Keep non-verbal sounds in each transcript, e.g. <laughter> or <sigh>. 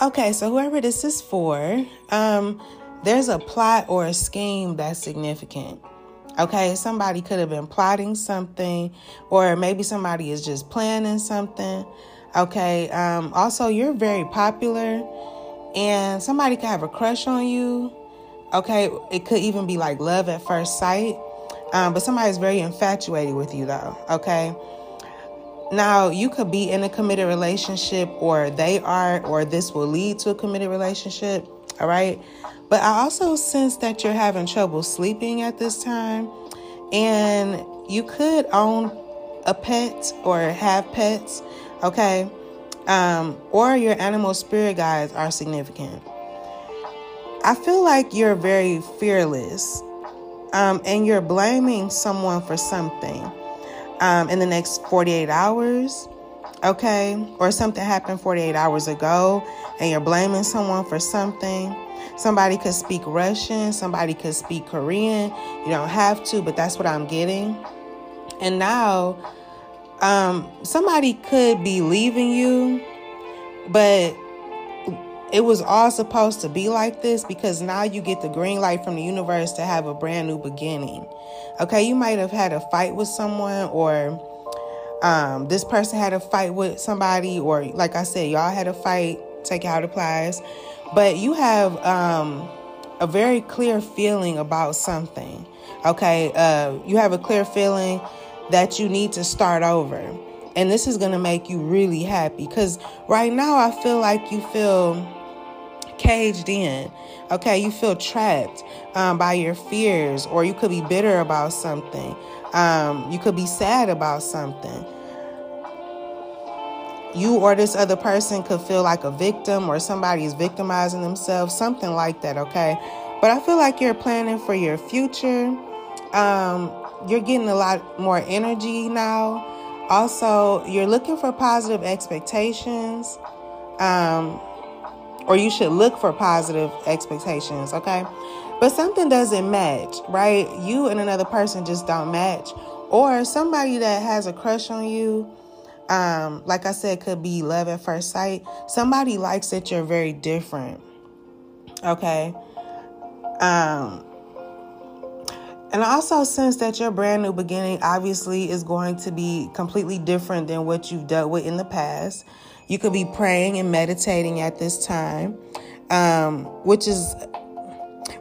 Okay, so whoever this is for, um, there's a plot or a scheme that's significant. Okay, somebody could have been plotting something, or maybe somebody is just planning something. Okay, um, also, you're very popular, and somebody could have a crush on you. Okay, it could even be like love at first sight, um, but somebody's very infatuated with you, though. Okay, now you could be in a committed relationship, or they are, or this will lead to a committed relationship. All right. But I also sense that you're having trouble sleeping at this time, and you could own a pet or have pets, okay? Um, or your animal spirit guides are significant. I feel like you're very fearless, um, and you're blaming someone for something um, in the next 48 hours, okay? Or something happened 48 hours ago, and you're blaming someone for something Somebody could speak Russian, somebody could speak Korean. You don't have to, but that's what I'm getting. And now, um, somebody could be leaving you, but it was all supposed to be like this because now you get the green light from the universe to have a brand new beginning. Okay, you might have had a fight with someone, or um, this person had a fight with somebody, or like I said, y'all had a fight. Take it applies but you have um, a very clear feeling about something. Okay, uh, you have a clear feeling that you need to start over. And this is going to make you really happy because right now I feel like you feel caged in. Okay, you feel trapped um, by your fears, or you could be bitter about something. Um, you could be sad about something you or this other person could feel like a victim or somebody is victimizing themselves, something like that, okay? But I feel like you're planning for your future. Um, you're getting a lot more energy now. Also, you're looking for positive expectations. Um, or you should look for positive expectations, okay? But something doesn't match, right? You and another person just don't match. Or somebody that has a crush on you um, like I said, could be love at first sight. Somebody likes that you're very different. Okay. Um, and I also sense that your brand new beginning obviously is going to be completely different than what you've dealt with in the past. You could be praying and meditating at this time, um, which is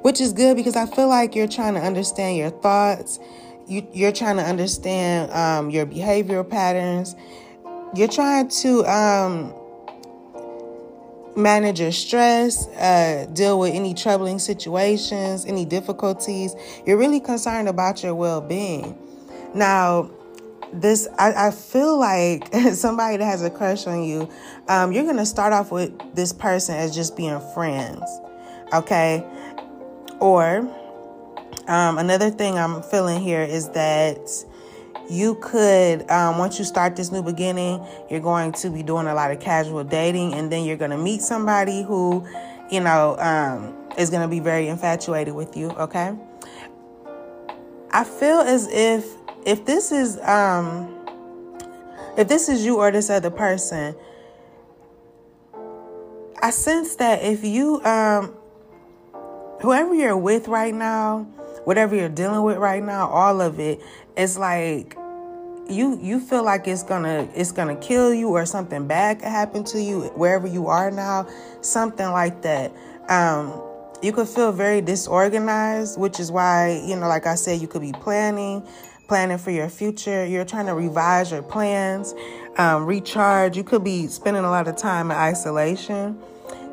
which is good because I feel like you're trying to understand your thoughts. You, are trying to understand um, your behavioral patterns you're trying to um, manage your stress, uh, deal with any troubling situations, any difficulties. You're really concerned about your well being. Now, this I, I, feel like <laughs> somebody that has a crush on you, um, you're gonna start off with this person as just being friends, okay? Or um, another thing I'm feeling here is that you could um, once you start this new beginning you're going to be doing a lot of casual dating and then you're to meet somebody who you know um, is to be very infatuated with you okay i feel as if if this is um if this is you or this other person i sense that if you um whoever you're with right now whatever you're dealing with right now all of it it's like you you feel like it's gonna it's gonna kill you or something bad could happen to you wherever you are now something like that. Um you could feel very disorganized which is why you know like i said you could be planning planning for your future. You're trying to revise your plans um, recharge. You could be spending a lot of time in isolation.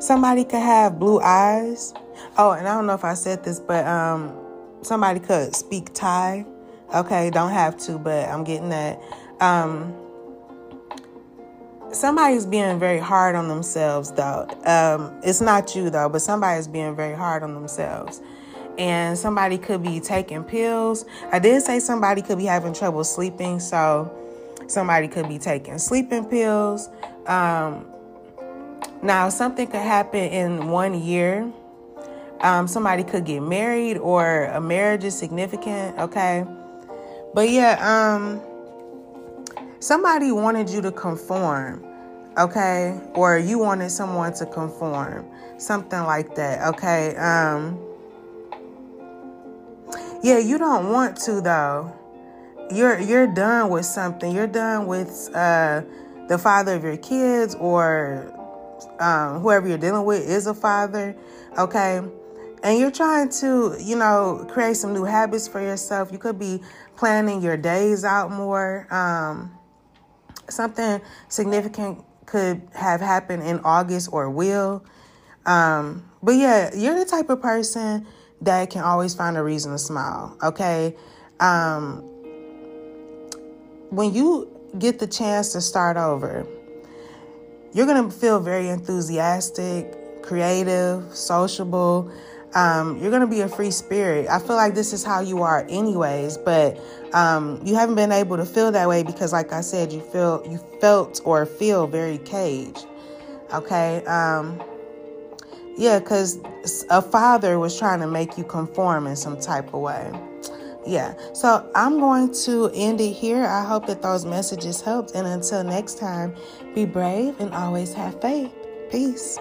Somebody could have blue eyes. Oh and i don't know if i said this but um somebody could speak thai. Okay, don't have to, but I'm getting that. Um, somebody's being very hard on themselves, though. Um, it's not you, though, but somebody's being very hard on themselves. And somebody could be taking pills. I did say somebody could be having trouble sleeping, so somebody could be taking sleeping pills. Um, now, something could happen in one year. Um, somebody could get married, or a marriage is significant, okay? But yeah, um somebody wanted you to conform. okay? Or you wanted someone to conform, something like that, okay? Um, yeah, you don't want to though. You're you're done with something. You're done with uh, the father of your kids or um, whoever you're dealing with is a father, okay? And you're trying to, you know, create some new habits for yourself. You could be planning your days out more. Um, something significant could have happened in August or will. Um, but yeah, you're the type of person that can always find a reason to smile, okay? Um, when you get the chance to start over, you're going to feel very enthusiastic, creative, sociable. Um, you're going to be a free spirit. I feel like this is how you are, anyways, but um, you haven't been able to feel that way because, like I said, you feel you felt or feel very caged. Okay. Um, yeah, because a father was trying to make you conform in some type of way yeah. So I'm going to end it here. I hope that those messages helped. And until next time, be brave and always have faith. Peace.